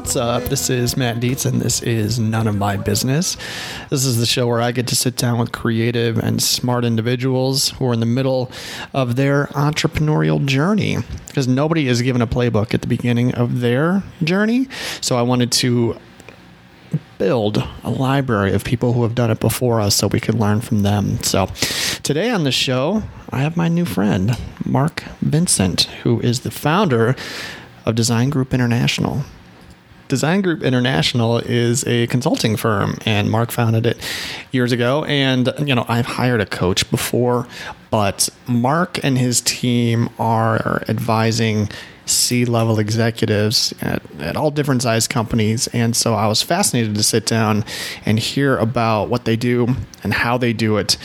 what's up? This is Matt Dietz, and this is None of My Business. This is the show where I get to sit down with creative and smart individuals who are in the middle of their entrepreneurial journey because nobody is given a playbook at the beginning of their journey. So I wanted to build a library of people who have done it before us so we could learn from them. So today on the show, I have my new friend, Mark Vincent, who is the founder of Design Group International. Design Group International is a consulting firm, and Mark founded it years ago. And, you know, I've hired a coach before, but Mark and his team are advising C level executives at, at, all different size companies. And so I was fascinated to sit down and hear about what they do and how they do it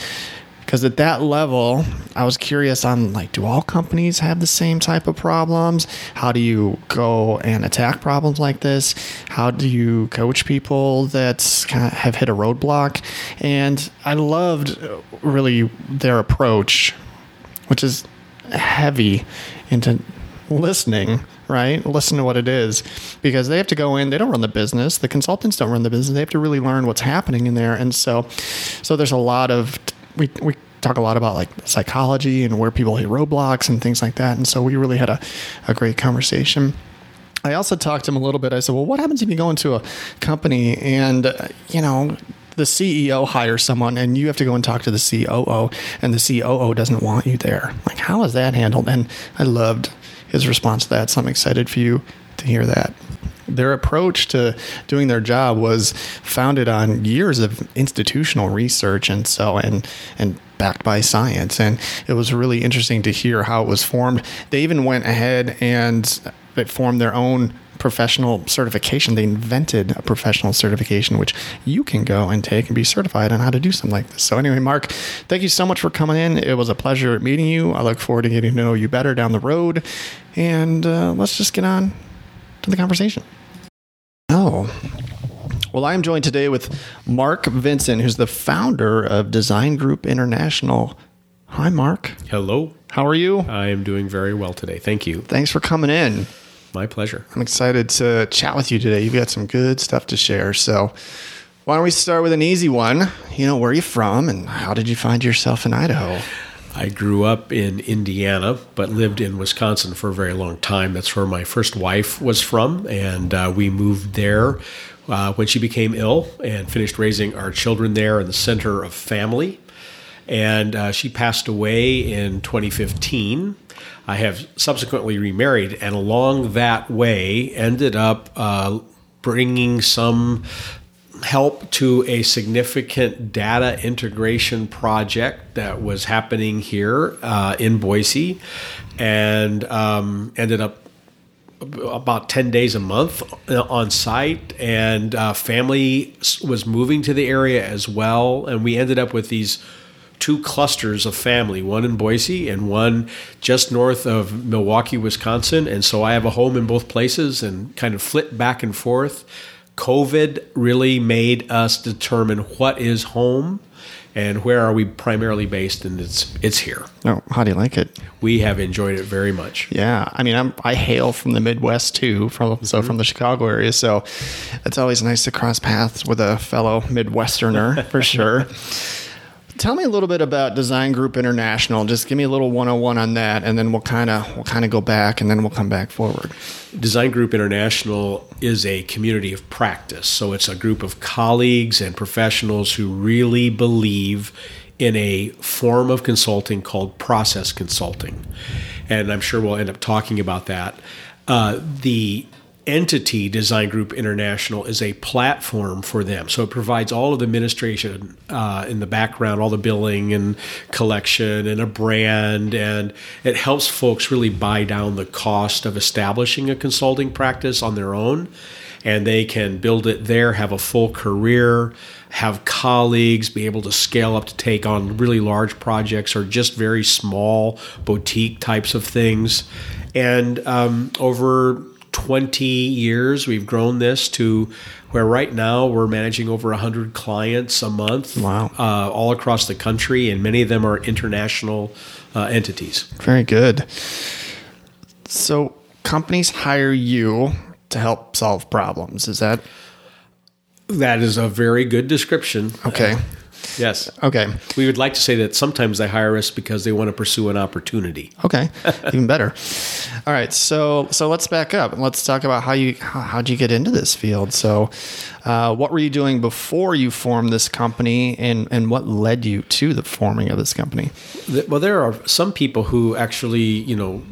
because at that level i was curious on like do all companies have the same type of problems? How do you go and attack problems like this? How do you coach people that kind of have hit a roadblock? And i loved uh, really their approach which is heavy into listening right? Listen to what it is. Because they have to go in they don't run the business. The consultants don't run the business. They have to really learn what's happening in there. And so so there's a lot of we we talk a lot about like psychology and where people hit roadblocks and things like that. And so we really had a, a great conversation. I also talked to him a little bit. I said, well, what happens if you go into a company and, uh, you know, the CEO hires someone and you have to go and talk to the COO and the COO doesn't want you there? Like, how is that handled? And I loved his response to that. So I'm excited for you to hear that their approach to doing their job was founded on years of institutional research and so and and backed by science. And it was really interesting to hear how it was formed. They even went ahead and they formed their own professional certification. They invented a professional certification which you can go and take and be certified on how to do something like this. So anyway mark thank you so much for coming in. It was a pleasure meeting you. I look forward to getting to know you better down the road. And uh, let's just get on to the conversation Oh. Well, I am joined today with Mark Vincent, who's the founder of Design Group International. Hi, Mark. Hello. How are you? I am doing very well today. Thank you. Thanks for coming in. My pleasure. I'm excited to chat with you today. You've got some good stuff to share. So, why don't we start with an easy one? You know, where are you from and how did you find yourself in Idaho? I grew up in Indiana, but lived in Wisconsin for a very long time. That's where my first wife was from, and uh, we moved there uh, when she became ill and finished raising our children there in the center of family. And uh, she passed away in 2015. I have subsequently remarried, and along that way, ended up uh, bringing some help to a significant data integration project that was happening here uh, in Boise and um, ended up about 10 days a month on site and uh, family was moving to the area as well. And we ended up with these two clusters of family one in boise and one just north of milwaukee wisconsin. And so i have a home in both places and kind of flit back and forth COVID really made us determine what is home and where are we primarily based and it's it's here. Oh how do you like it? We have enjoyed it very much. Yeah i mean I'm, i hail from the midwest too from so mm-hmm. from the chicago area so it's always nice to cross paths with a fellow midwesterner for sure Tell me a little bit about Design Group International. Just give me a little 101 on that and then we'll kind of we'll kind of go back and then we'll come back forward. Design Group International is a community of practice. So it's a group of colleagues and professionals who really believe in a form of consulting called process consulting. And I'm sure we'll end up talking about that. Uh, the entity, Design Group International, is a platform for them. So it provides all of the administration uh, in the background, all the billing and collection, and a brand, and it helps folks really buy down the cost of establishing a consulting practice on their own. And they can build it there, have a full career, have colleagues, be able to scale up to take on really large projects or just very small boutique types of things. And um, over 20 years. We've grown this to where right now we're managing over 100 clients a month wow. Uh, all across the country, and many of them are international uh, entities. Very good. So, companies hire you to to help solve problems. Is that That is a very good description. okay? Yes. Okay. We would like to say that sometimes they hire us because they want to pursue an opportunity. Okay, even better. All right, so so let's back up and let's talk about how you how, how'd you get into this field. So, uh, what were you doing before you formed this company, and and what led you to the forming of this company? Well, there are some people who actually, you know,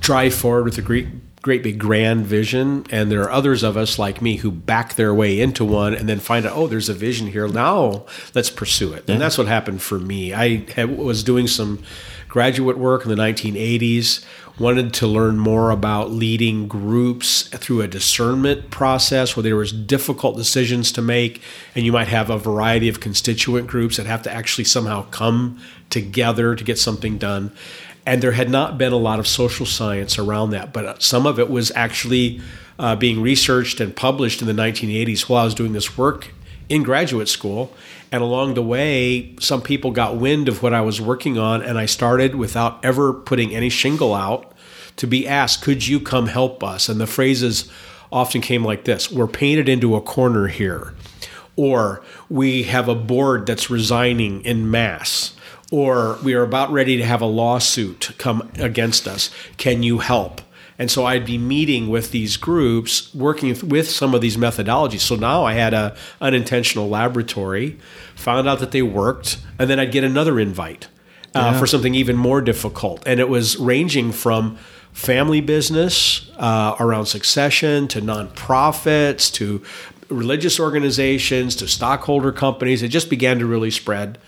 drive forward with a great, great big grand vision, and there are others of us like me who back their way into one and then find out, oh, there's a vision here. Now let's pursue it. And that's what happened for me. I had, was doing some graduate work in the 1980s. Wanted to learn more about leading groups through a discernment process where there was difficult decisions to make, and you might have a variety of constituent groups that have to actually somehow come together to get something done. And there had not been a lot of social science around that, but some of it was actually uh, being researched and published in the 1980s while I was doing this work in graduate school. And along the way, some people got wind of what I was working on, and I started without ever putting any shingle out to be asked, Could you come help us? And the phrases often came like this We're painted into a corner here, or we have a board that's resigning in mass, or we are about ready to have a lawsuit come against us. Can you help? And so I'd be meeting with these groups, working with some of these methodologies. So now I had a unintentional laboratory, found out that they worked, and then I'd get another invite uh, Yeah. for something even more difficult. And it was ranging from family business uh, around succession to nonprofits to religious organizations to stockholder companies. It just began to really spread.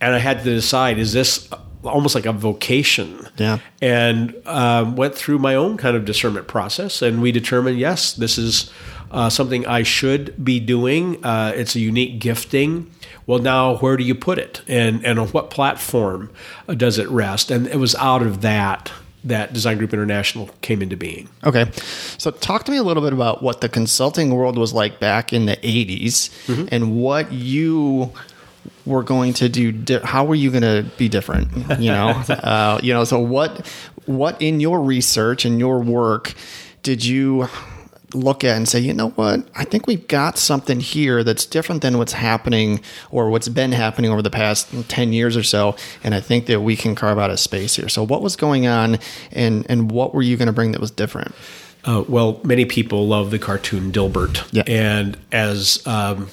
And I had to decide is this almost like a vocation? Yeah. And um, went through my own kind of discernment process. And we determined yes, this is uh, something I should be doing. Uh, it's a unique gifting. Well, now where do you put it, and and on what platform uh, does it rest? And it was out of that that Design Group International came into being. Okay, so talk to me a little bit about what the consulting world was like back in the '80s, and what you were going to do. Di- how were you going to be different? You know, uh, you know. So what what in your research and your work did you look at and say, you know what, I think we've got something here that's different than what's happening or what's been happening over the past 10 years or so. And I think that we can carve out a space here. So, what was going on and, and what were you going to bring that was different? Uh, well, many people love the cartoon Dilbert. Yeah. And as um,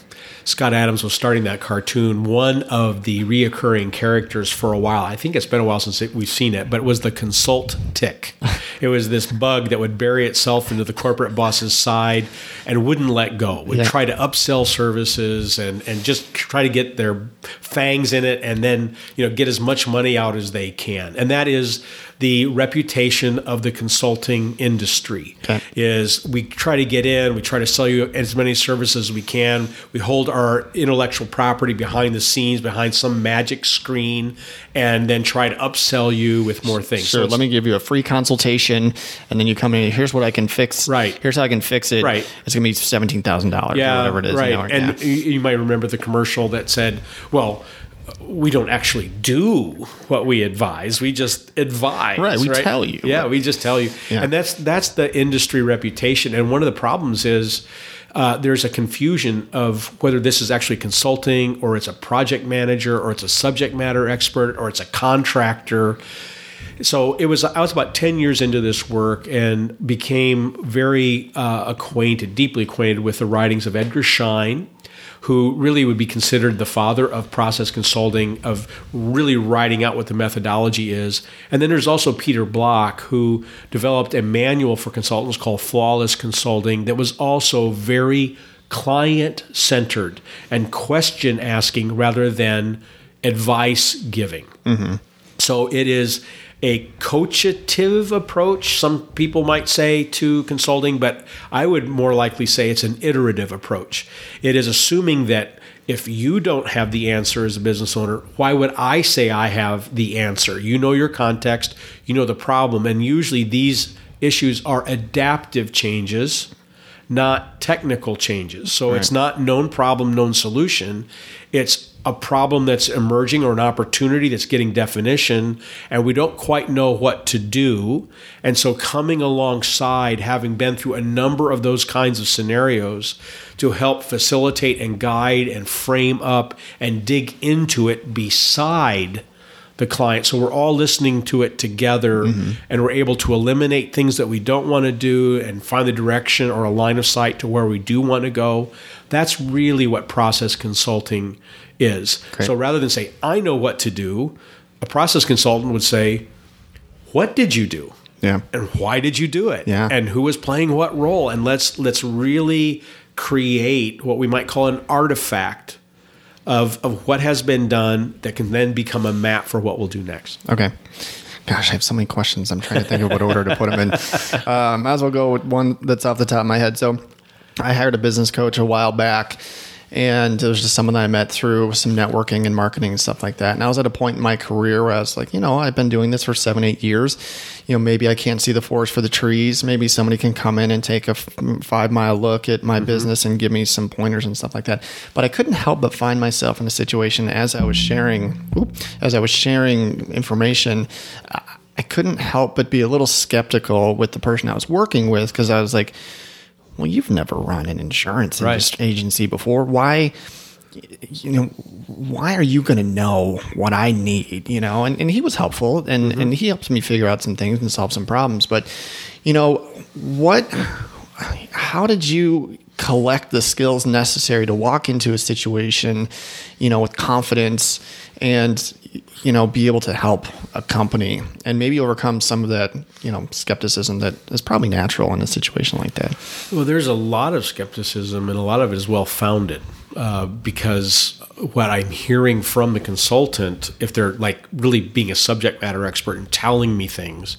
Scott Adams was starting that cartoon, one of the reoccurring characters for a while, I think it's been a while since it, we've seen it, but it was the consult tick. it was this bug that would bury itself into the corporate boss's side and wouldn't let go, would Yeah. try to upsell services and, and just try to get their fangs in it and then you know get as much money out as they can. And that is the reputation of the consulting industry Okay. is we try to get in, we try to sell you as many services as we can. We hold our intellectual property behind the scenes, behind some magic screen, and then try to upsell you with more things. Sure, it's- let me give you a free consultation, and then you come in. Here's what I can fix. Right. Here's how I can fix it. Right. It's gonna be seventeen thousand dollars or whatever it is. Right. And yeah. you, might remember the commercial that said, well, we don't actually do what we advise. We just advise. Right, we tell you. Yeah, we just tell you. Yeah. And that's that's the industry reputation. And one of the problems is uh, there's a confusion of whether this is actually consulting or it's a project manager or it's a subject matter expert or it's a contractor. So it was i was about 10 years into this work and became very uh, acquainted deeply acquainted with the writings of edgar schein who really would be considered the father of process consulting of really writing out what the methodology is. And then there's also peter block who developed a manual for consultants called flawless consulting that was also very client centered and question asking rather than advice giving mm-hmm. so it is a coachative approach, some people might say, to consulting, but I would more likely say it's an iterative approach. It is assuming that if you don't have the answer as a business owner, why would I say I have the answer? You know your context, you know the problem, and usually these issues are adaptive changes not technical changes. So right. it's not known problem, known solution. It's a problem that's emerging or an opportunity that's getting definition, and we don't quite know what to do. And so, coming alongside, having been through a number of those kinds of scenarios to help facilitate and guide and frame up and dig into it beside the client. So we're all listening to it together mm-hmm. and we're able to eliminate things that we don't want to do and find the direction or a line of sight to where we do want to go. That's really what process consulting is. Great. So rather than say, I know what to do, a process consultant would say, What did you do? Yeah. And why did you do it? Yeah. And who was playing what role? And let's let's really create what we might call an artifact of, of what has been done that can then become a map for what we'll do next. Okay. Gosh, I have so many questions. I'm trying to think of what order to put them in. Uh, might as well go with one that's off the top of my head. So, I hired a business coach a while back and it was just someone that I met through some networking and marketing and stuff like that. And I was at a point in my career where I was like, you know, I've been doing this for seven, eight years. You know, maybe I can't see the forest for the trees. Maybe somebody can come in and take a f- five mile look at my mm-hmm. business and give me some pointers and stuff like that. But I couldn't help but find myself in a situation as I was sharing, as I was sharing information. I couldn't help but be a little skeptical with the person I was working with because I was like, well, you've never run an insurance right. agency before. Why? you know why are you going to know what i need you know and, and he was helpful and, mm-hmm. and he helped me figure out some things and solve some problems but you know what how did you collect the skills necessary to walk into a situation you know with confidence and you know be able to help a company and maybe overcome some of that you know skepticism that is probably natural in a situation like that. Well there's a lot of skepticism and a lot of it is well founded uh, because what i'm hearing from the consultant if they're like really being a subject matter expert and telling me things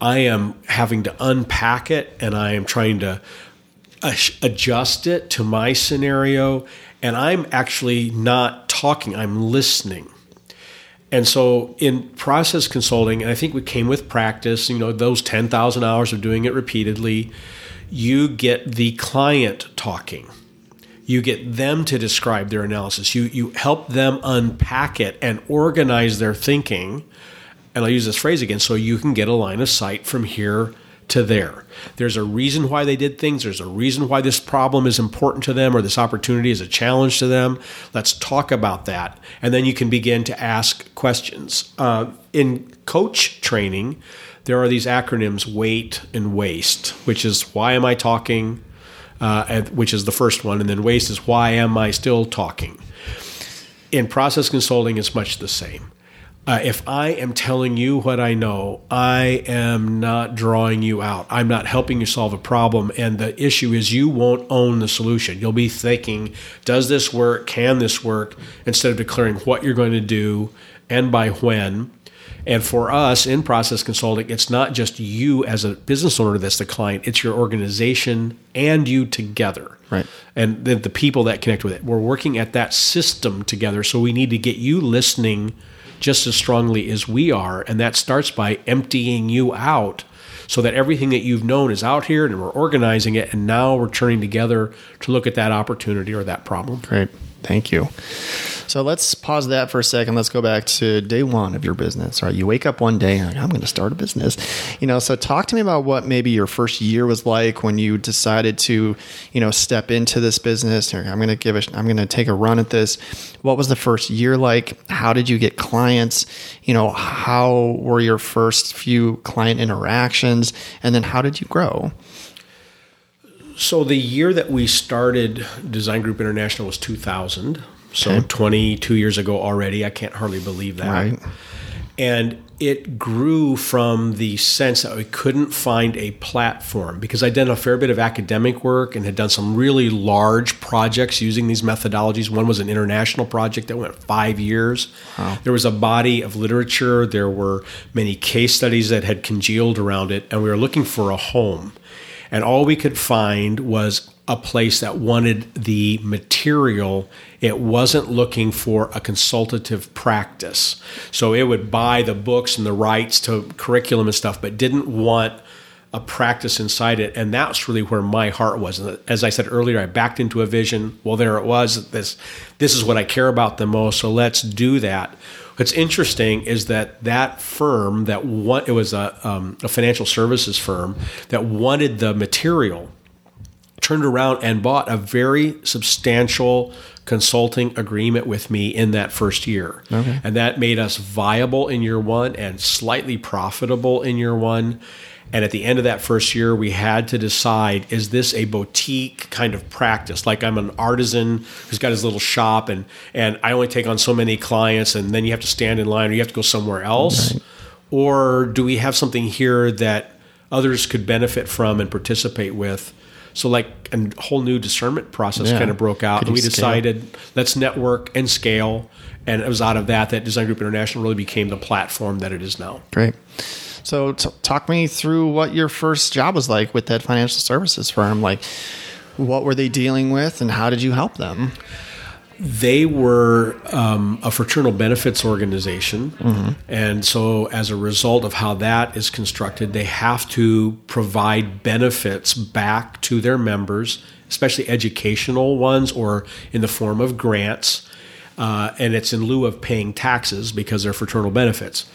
i am having to unpack it and i am trying to adjust it to my scenario and i'm actually not talking i'm listening and so in process consulting, and I think we came with practice, you know, those 10,000 hours of doing it repeatedly, you get the client talking. You get them to describe their analysis. You, you help them unpack it and organize their thinking. And I'll use this phrase again so you can get a line of sight from here to there. There's a reason why they did things. There's a reason why this problem is important to them or this opportunity is a challenge to them. Let's talk about that. And then you can begin to ask questions. Uh, in coach training, there are these acronyms WAIT and WASTE, which is why am I talking, uh, which is the first one. And then WASTE is why am I still talking. In process consulting, it's much the same. Uh, if I am telling you what I know, I am not drawing you out. I'm not helping you solve a problem. And the issue is you won't own the solution. You'll be thinking, does this work? Can this work? Instead of declaring what you're going to do and by when. And for us in process consulting, it's not just you as a business owner that's the client, it's your organization and you together. Right. And then the people that connect with it. We're working at that system together. So we need to get you listening just as strongly as we are. And that starts by emptying you out so that everything that you've known is out here and we're organizing it. And now we're turning together to look at that opportunity or that problem. Great. Thank you. So let's pause that for a second. Let's go back to day one of your business. Right, you wake up one day and I'm going to start a business. You know, so talk to me about what maybe your first year was like when you decided to, you know, step into this business. I'm going to give it. I'm going to take a run at this. What was the first year like? How did you get clients? You know, how were your first few client interactions? And then how did you grow? So the year that we started Design Group International was 2000. So okay. 22 years ago already. I can't hardly believe that. Right. And it grew from the sense that we couldn't find a platform because I'd done a fair bit of academic work and had done some really large projects using these methodologies. One was an international project that went five years. Wow. There was a body of literature, there were many case studies that had congealed around it, and we were looking for a home. And all we could find was a place that wanted the material. It wasn't looking for a consultative practice. So it would buy the books and the rights to curriculum and stuff, but didn't want a practice inside it, and that's really where my heart was. And as I said earlier, I backed into a vision. Well, there it was. This this is what I care about the most. So let's do that. What's interesting is that that firm that it was a, um, a financial services firm that wanted the material turned around and bought a very substantial consulting agreement with me in that first year. Okay. And that made us viable in year one and slightly profitable in year one. And at the end of that first year, we had to decide is this a boutique kind of practice? Like I'm an artisan who's got his little shop and, and I only take on so many clients and then you have to stand in line or you have to go somewhere else? Right. Or do we have something here that others could benefit from and participate with? So like a whole new discernment process yeah. kind of broke out, Could and we decided scale? let's network and scale. And it was out of that that Design Group International really became the platform that it is now. Great. So t- talk me through what your first job was like with that financial services firm. Like, what were they dealing with, and how did you help them? they were um, a fraternal benefits organization. Mm-hmm. And so, as a result of how that is constructed, they have to provide benefits back to their members, especially educational ones or in the form of grants. Uh, and it's in lieu of paying taxes because they're fraternal benefits.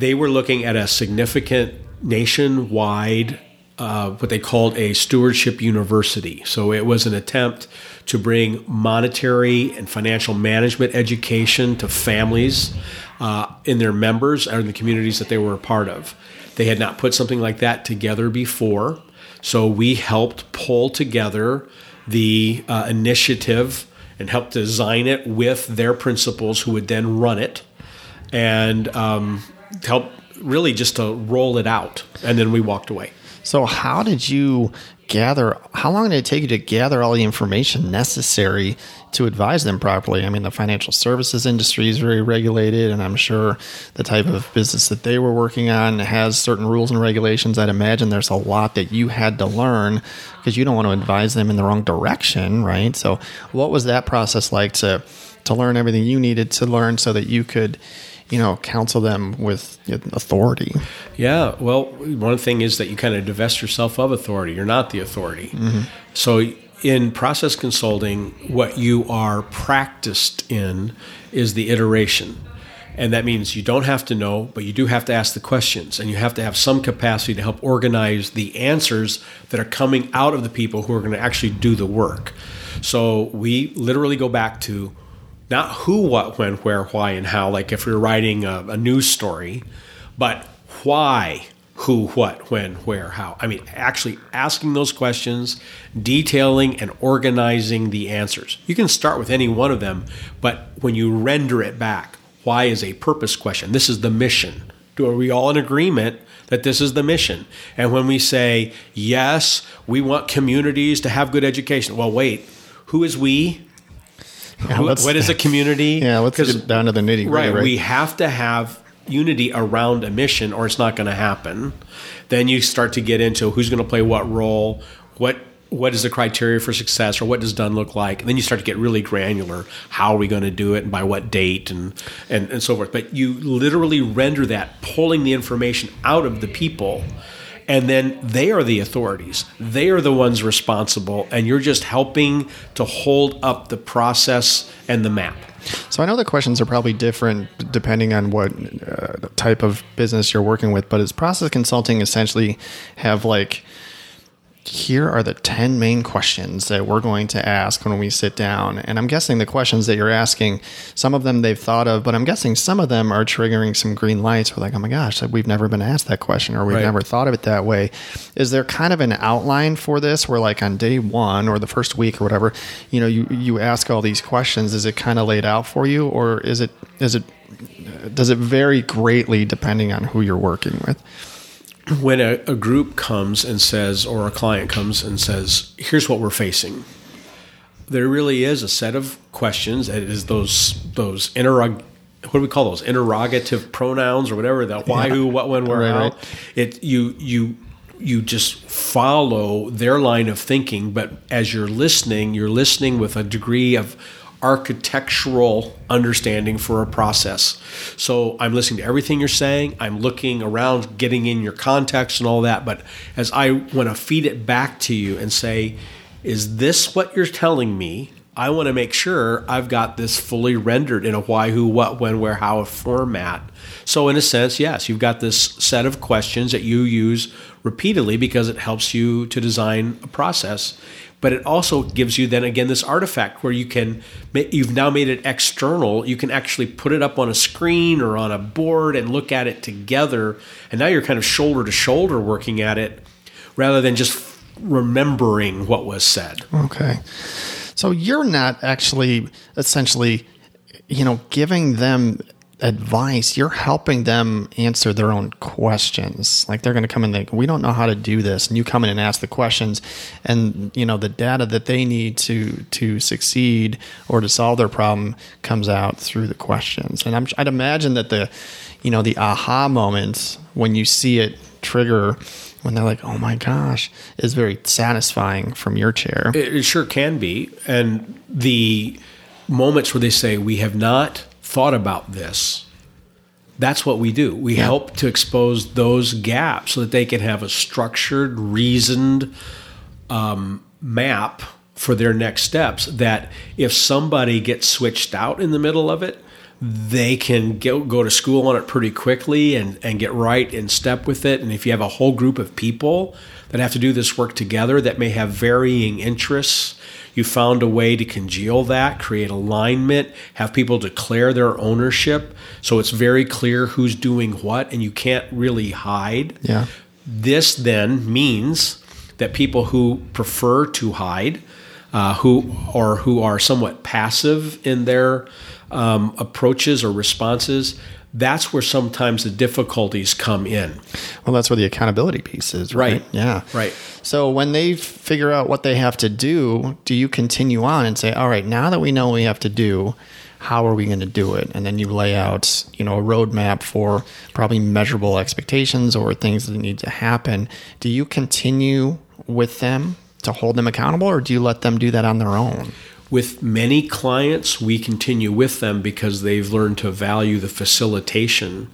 They were looking at a significant nationwide, uh, what they called a stewardship university. So, it was an attempt to bring monetary and financial management education to families uh, in their members or in the communities that they were a part of. They had not put something like that together before, so we helped pull together the uh, initiative and help design it with their principals who would then run it and um, help really just to roll it out. And then we walked away. So, how did you gather how long did it take you to gather all the information necessary to advise them properly i mean the financial services industry is very regulated and i'm sure the type of business that they were working on has certain rules and regulations i'd imagine there's a lot that you had to learn because you don't want to advise them in the wrong direction right so what was that process like to to learn everything you needed to learn so that you could you know, counsel them with authority. Yeah. Well, one thing is that you kind of divest yourself of authority. You're not the authority. Mm-hmm. So in process consulting, what you are practiced in is the iteration. And that means you don't have to know, but you do have to ask the questions and you have to have some capacity to help organize the answers that are coming out of the people who are going to actually do the work. So we literally go back to not who, what, when, where, why, and how, like if you're writing a, a news story, but why, who, what, when, where, how. I mean, actually asking those questions, detailing and organizing the answers. You can start with any one of them, but when you render it back, why is a purpose question. This is the mission. Do Are we all in agreement that this is the mission? And when we say, yes, we want communities to have good education, well, wait, who is we? Yeah, what is a community? Yeah, let's get down to the nitty gritty. Right, right, we have to have unity around a mission, or it's not going to happen. Then you start to get into who's going to play what role, what what is the criteria for success, or what does done look like. And then you start to get really granular. How are we going to do it, and by what date, and and and so forth. But you literally render that, pulling the information out of the people and then they are the authorities. They are the ones responsible, and you're just helping to hold up the process and the map. So I know the questions are probably different depending on what uh, type of business you're working with, but is process consulting essentially have like here are the 10 main questions that we're going to ask when we sit down. And I'm guessing the questions that you're asking, some of them they've thought of, but I'm guessing some of them are triggering some green lights. We're like, oh my gosh, we've never been asked that question or we've right. never thought of it that way. Is there kind of an outline for this where, like, on day one or the first week or whatever, you know, you, you ask all these questions? Is it kind of laid out for you or is it, is it, does it vary greatly depending on who you're working with? When a, a, group comes and says, or a client comes and says, here's what we're facing, there really is a set of questions. It is those those interrog what do we call those interrogative pronouns or whatever that why, yeah. who, what, when, where, right, how. Right. It you you you just follow their line of thinking, but as you're listening, you're listening with a degree of architectural understanding for a process. So I'm listening to everything you're saying. I'm looking around, getting in your context and all that. But as I want to feed it back to you and say, is this what you're telling me? I want to make sure I've got this fully rendered in a why, who, what, when, where, how format. So, in a sense, yes, you've got this set of questions that you use repeatedly because it helps you to design a process but it also gives you then again this artifact where you can you've now made it external. You can actually put it up on a screen or on a board and look at it together and now you're kind of shoulder to shoulder working at it rather than just remembering what was said. Okay. So you're not actually essentially you know giving them advice, you're helping them answer their own questions. Like they're going to come in, like, we don't know how to do this, and you come in and ask the questions, and you know the data that they need to to succeed or to solve their problem comes out through the questions. And I'm, I'd imagine that the, you know, the aha moments when you see it trigger when they're like, "Oh my gosh," is very satisfying from your chair. It, it sure can be, and the moments where they say, "We have not." Thought about this. That's what we do. We yeah. help to expose those gaps so that they can have a structured, reasoned um, map for their next steps. That if somebody gets switched out in the middle of it, they can go, go to school on it pretty quickly and, and get right in step with it. And if you have a whole group of people that have to do this work together that may have varying interests, you found a way to congeal that, create alignment, have people declare their ownership so it's very clear who's doing what and you can't really hide. Yeah. This then means that people who prefer to hide, uh, who or who are somewhat passive in their um, approaches or responses, that's where sometimes the difficulties come in. Well, that's where the accountability piece is, right? right? Yeah. Right. So when they figure out what they have to do, do you continue on and say, all right, now that we know what we have to do, how are we going to do it? And then you lay out, you know, a roadmap for probably measurable expectations or things that need to happen. Do you continue with them to hold them accountable or do you let them do that on their own? With many clients, we continue with them because they've learned to value the facilitation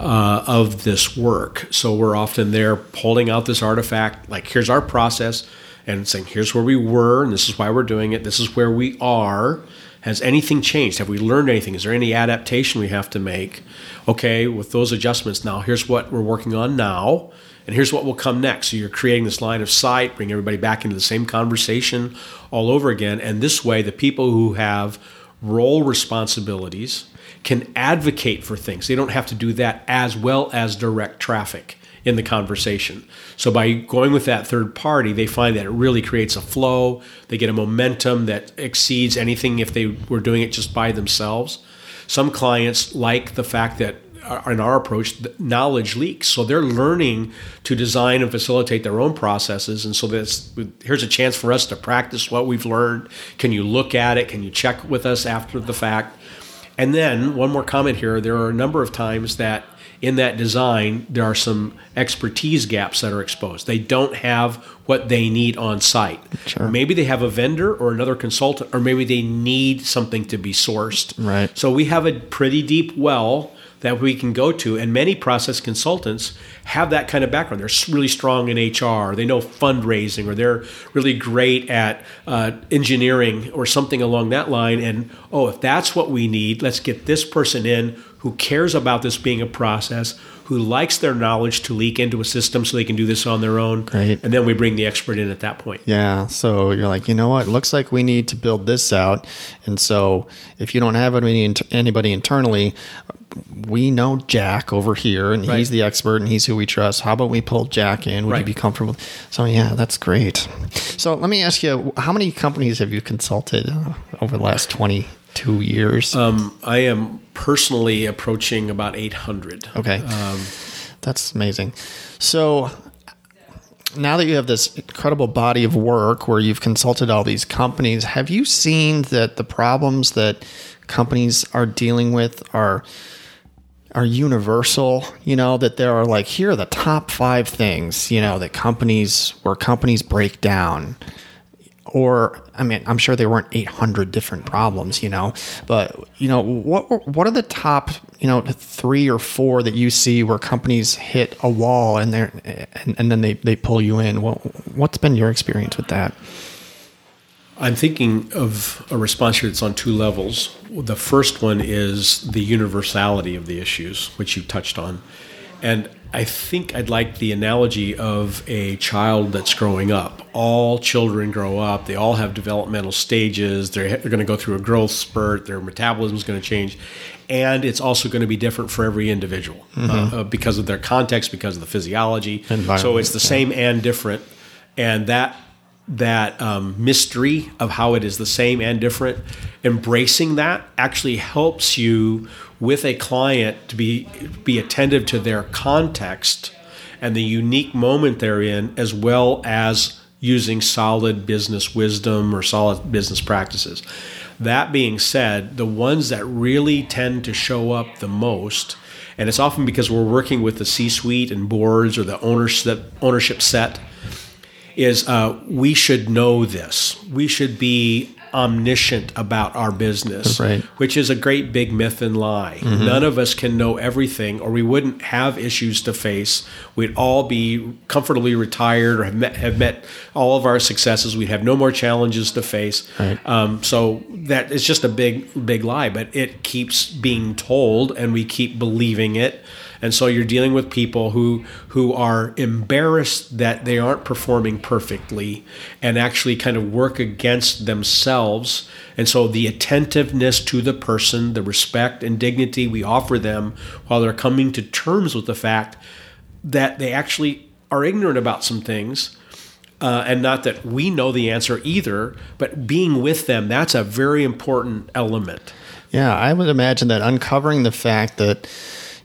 uh, of this work. So we're often there pulling out this artifact, like, here's our process, and saying, here's where we were, and this is why we're doing it, this is where we are. Has anything changed? Have we learned anything? Is there any adaptation we have to make? Okay, with those adjustments, now here's what we're working on now and here's what will come next. So you're creating this line of sight, bring everybody back into the same conversation all over again. And this way, the people who have role responsibilities can advocate for things. They don't have to do that as well as direct traffic in the conversation. So by going with that third party, they find that it really creates a flow. They get a momentum that exceeds anything if they were doing it just by themselves. Some clients like the fact that in our approach, knowledge leaks. So they're learning to design and facilitate their own processes. And so this, here's a chance for us to practice what we've learned. Can you look at it? Can you check with us after the fact? And then one more comment here. There are a number of times that in that design, there are some expertise gaps that are exposed. They don't have what they need on site. Sure. Maybe they have a vendor or another consultant, or maybe they need something to be sourced. Right. So we have a pretty deep well that we can go to. And many process consultants have that kind of background. They're really strong in HR, they know fundraising, or they're really great at uh, engineering or something along that line. And oh, if that's what we need, let's get this person in who cares about this being a process, who likes their knowledge to leak into a system so they can do this on their own. Great. And then we bring the expert in at that point. Yeah. So you're like, you know what? It looks like we need to build this out. And so if you don't have any, anybody internally, we know Jack over here, and right. he's the expert, and he's who we trust. How about we pull Jack in? Would right. you be comfortable? So yeah, that's great. So let me ask you, how many companies have you consulted uh, over the last twenty two years? Um, I am personally approaching about eight hundred. Okay, um, that's amazing. So now that you have this incredible body of work where you've consulted all these companies, have you seen that the problems that companies are dealing with are are universal, you know, that there are like here are the top 5 things, you know, that companies where companies break down or I mean, I'm sure there weren't 800 different problems, you know, but you know, what what are the top, you know, three or four that you see where companies hit a wall and they and, and then they they pull you in? Well, what's been your experience with that? I'm thinking of a response here that's on two levels. The first one is the universality of the issues, which you touched on. And I think I'd like the analogy of a child that's growing up. All children grow up, they all have developmental stages, they're, they're going to go through a growth spurt, their metabolism is going to change. And it's also going to be different for every individual mm-hmm. uh, uh, because of their context, because of the physiology. So it's the same and different. And that that um, mystery of how it is the same and different, embracing that actually helps you with a client to be be attentive to their context and the unique moment they're in, as well as using solid business wisdom or solid business practices. That being said, the ones that really tend to show up the most, and it's often because we're working with the C-suite and boards or the ownership ownership set is uh, we should know this. We should be omniscient about our business, right. which is a great big myth and lie. Mm-hmm. None of us can know everything, or we wouldn't have issues to face. We'd all be comfortably retired or have met, have met all of our successes. We'd have no more challenges to face. Right. Um, so that is just a big, big lie, but it keeps being told, and we keep believing it and so you're dealing with people who who are embarrassed that they aren't performing perfectly and actually kind of work against themselves and so the attentiveness to the person the respect and dignity we offer them while they're coming to terms with the fact that they actually are ignorant about some things uh, and not that we know the answer either, but being with them, that's a very important element. Yeah, I would imagine that uncovering the fact that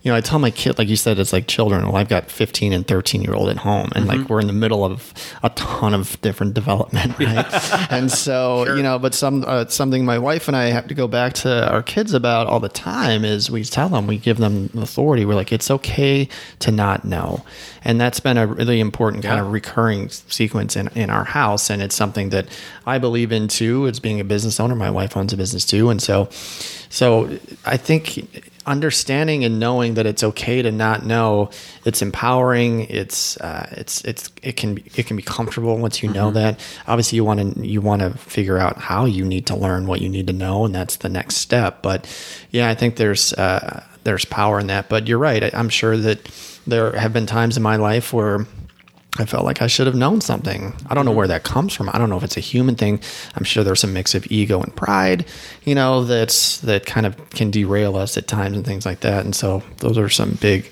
you know, I tell my kid, like you said, it's like children. Well, I've got 15 and 13 year old at home, and mm-hmm. like we're in the middle of a ton of different development, right? and so, sure. you know, but some uh, something my wife and I have to go back to our kids about all the time is we tell them, we give them authority. We're like, it's okay to not know, and that's been a really important kind yeah. of recurring sequence in in our house, and it's something that I believe in too. As being a business owner, my wife owns a business too, and so, so I think understanding and knowing that it's okay to not know it's empowering it's uh, it's it's it can be it can be comfortable once you mm-hmm. know that. Obviously you want to you want to figure out how you need to learn what you need to know and that's the next step. But yeah i think there's uh, there's power in that. But you're right. I, i'm sure that there have been times in my life where I felt like I should have known something. I don't know where that comes from. I don't know if it's a human thing. I'm sure there's a mix of ego and pride, you know, that's that kind of can derail us at times and things like that. And so those are some big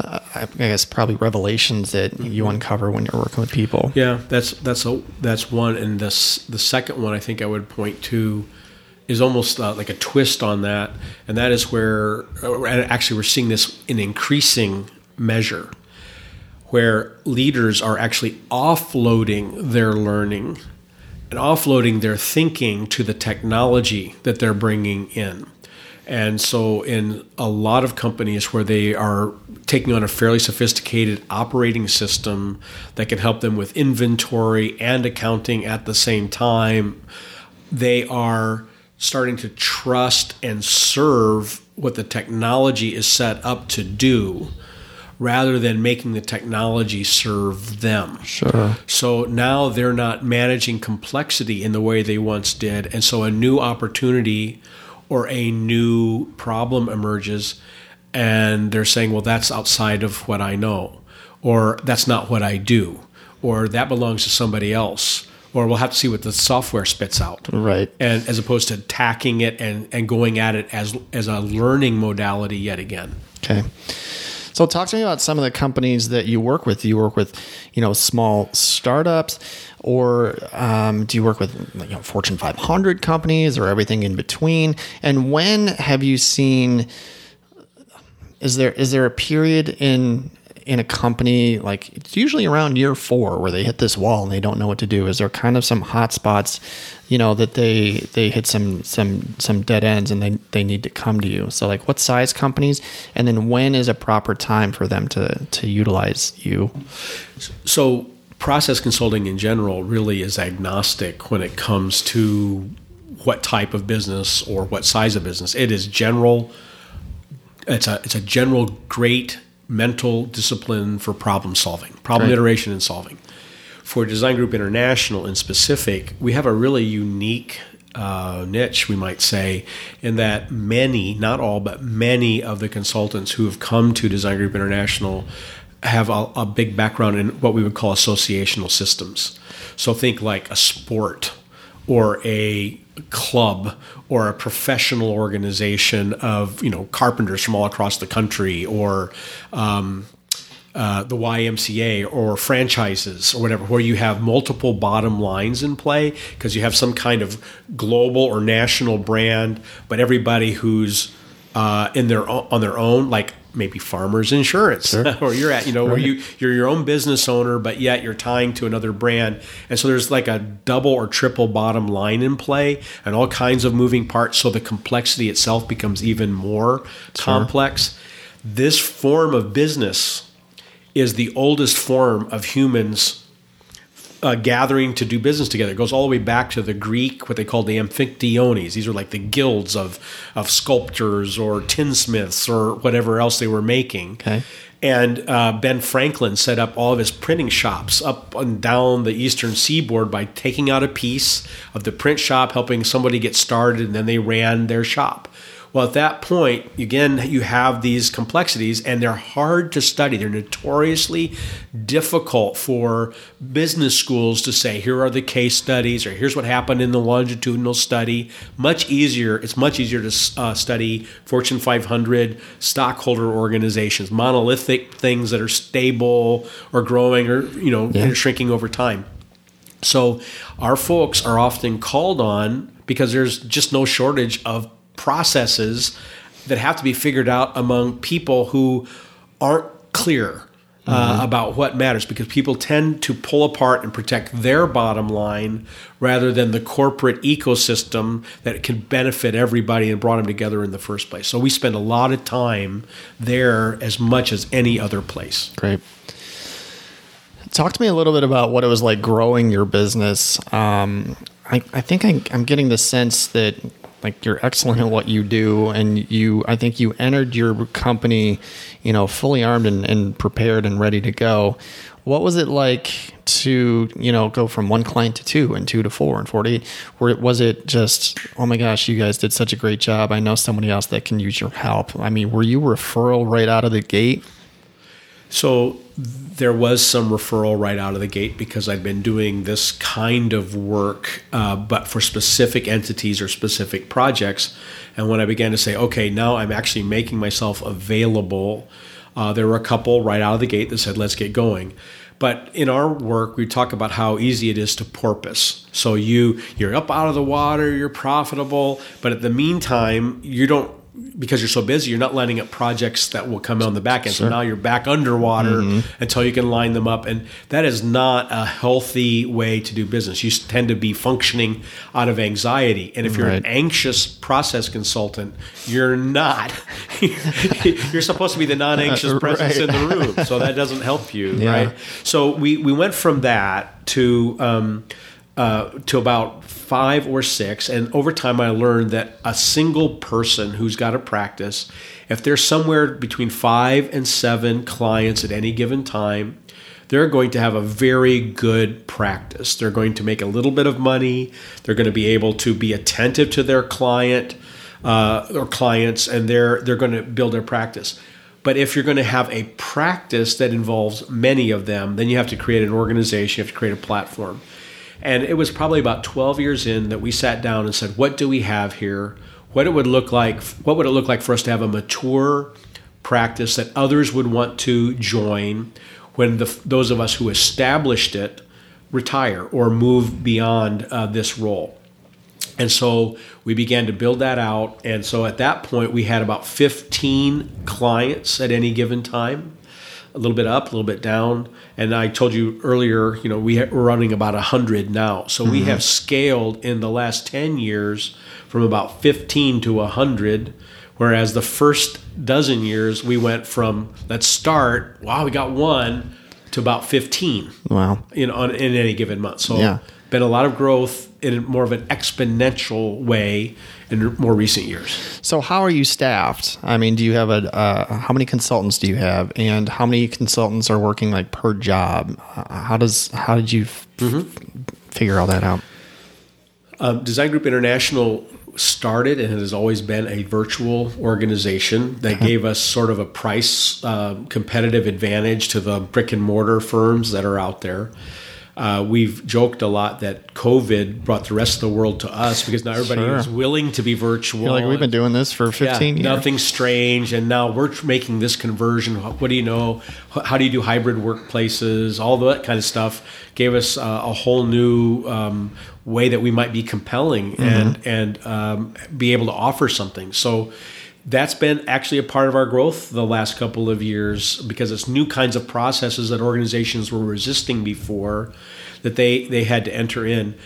uh, I guess probably revelations that you mm-hmm. uncover when you're working with people. Yeah, that's that's a that's one, and this the second one I think I would point to is almost uh, like a twist on that, and that is where uh, actually we're seeing this in increasing measure where leaders are actually offloading their learning and offloading their thinking to the technology that they're bringing in. And so, in a lot of companies where they are taking on a fairly sophisticated operating system that can help them with inventory and accounting at the same time, they are starting to trust and serve what the technology is set up to do rather than making the technology serve them. Sure. So now they're not managing complexity in the way they once did. And so a new opportunity or a new problem emerges, and they're saying, well, that's outside of what I know, or that's not what I do, or that belongs to somebody else. Or we'll have to see what the software spits out, right? And as opposed to attacking it and, and going at it as as a learning modality yet again. Okay. So talk to me about some of the companies that you work with. Do you work with, you know, small startups, or um, do you work with you know, Fortune 500 companies, or everything in between? And when have you seen? Is there is there a period in in a company like it's usually around year four where they hit this wall and they don't know what to do is there kind of some hot spots you know that they they hit some some some dead ends and they they need to come to you so like what size companies and then when is a proper time for them to to utilize you so process consulting in general really is agnostic when it comes to what type of business or what size of business. It is general. It's a it's a general great mental discipline for problem solving, problem Great. iteration and solving. For Design Group International in specific, we have a really unique uh, niche, we might say, in that many, not all, but many of the consultants who have come to Design Group International have a, a big background in what we would call associational systems. So think like a sport or a club or a professional organization of you know carpenters from all across the country or um, uh, the YMCA or franchises or whatever, where you have multiple bottom lines in play because you have some kind of global or national brand, but everybody who's uh, in their on their own, like maybe Farmers Insurance, or you're at you know where you you're your own business owner, but yet you're tying to another brand, and so there's like a double or triple bottom line in play, and all kinds of moving parts. So the complexity itself becomes even more complex. This form of business is the oldest form of humans uh, gathering to do business together. It goes all the way back to the Greek, what they called the amphiktyones. These are like the guilds of of sculptors or tinsmiths or whatever else they were making. Okay. And uh, Ben Franklin set up all of his printing shops up and down the eastern seaboard by taking out a piece of the print shop, helping somebody get started, and then they ran their shop. Well, at that point, again, you have these complexities, and they're hard to study. They're notoriously difficult for business schools to say, here are the case studies, or here's what happened in the longitudinal study. Much easier, it's much easier to uh, study Fortune 500 stockholder organizations, monolithic things that are stable or growing or, you know, Yeah. shrinking over time. So our folks are often called on because there's just no shortage of processes that have to be figured out among people who aren't clear uh, about what matters because people tend to pull apart and protect their bottom line rather than the corporate ecosystem that can benefit everybody and brought them together in the first place. So we spend a lot of time there as much as any other place. Great. Talk to me a little bit about what it was like growing your business. Um, I, I think I, I'm getting the sense that like you're excellent at what you do, and you I think you entered your company, you know, fully armed and, and prepared and ready to go. What was it like to you know go from one client to two and two to four and four to eight? Was it just oh my gosh, you guys did such a great job? I know somebody else that can use your help. I mean, were you referral right out of the gate? So there was some referral right out of the gate because I'd been doing this kind of work, uh, but for specific entities or specific projects. And when I began to say, okay, now I'm actually making myself available, uh, there were a couple right out of the gate that said, let's get going. But in our work, we talk about how easy it is to porpoise. So you you're up out of the water, you're profitable, but at the meantime, you don't because you're so busy, you're not lining up projects that will come on the back end. So now you're back underwater until you can line them up, and that is not a healthy way to do business. You tend to be functioning out of anxiety, and if you're an anxious process consultant, you're not. you're supposed to be the non-anxious presence in the room, so that doesn't help you, Yeah. right? So we we went from that to um, uh, to about five or six, and over time I learned that a single person who's got a practice, if there's somewhere between five and seven clients at any given time, they're going to have a very good practice. They're going to make a little bit of money. They're going to be able to be attentive to their client uh, or clients, and they're they're going to build their practice. But if you're going to have a practice that involves many of them, then you have to create an organization. You have to create a platform. And it was probably about 12 years in that we sat down and said, "What do we have here? What it would look like? What would it look like for us to have a mature practice that others would want to join when the, those of us who established it retire or move beyond uh, this role?" And so we began to build that out. And so at that point, we had about 15 clients at any given time, a little bit up, a little bit down. And I told you earlier, you know, we ha- we're running about 100 now. So we mm-hmm. have scaled in the last 10 years from about 15 to 100. Whereas the first dozen years, we went from let's start, wow, we got one, to about 15 Wow. in on in any given month. So Yeah. been a lot of growth in more of an exponential way in more recent years. So how are you staffed? I mean, do you have a uh, how many consultants do you have, and how many consultants are working like per job? How does how did you f- figure all that out? Um, Design Group International started and has always been a virtual organization that gave us sort of a price uh, competitive advantage to the brick and mortar firms that are out there. Uh, we've joked a lot that COVID brought the rest of the world to us because now everybody Sure. is willing to be virtual. You're like we've been doing this for 15 yeah, years. Nothing strange, and now we're making this conversion. What do you know? How do you do hybrid workplaces? All that kind of stuff gave us uh, a whole new um, way that we might be compelling and and um, be able to offer something. So. That's been actually a part of our growth the last couple of years because it's new kinds of processes that organizations were resisting before that they, they had to enter in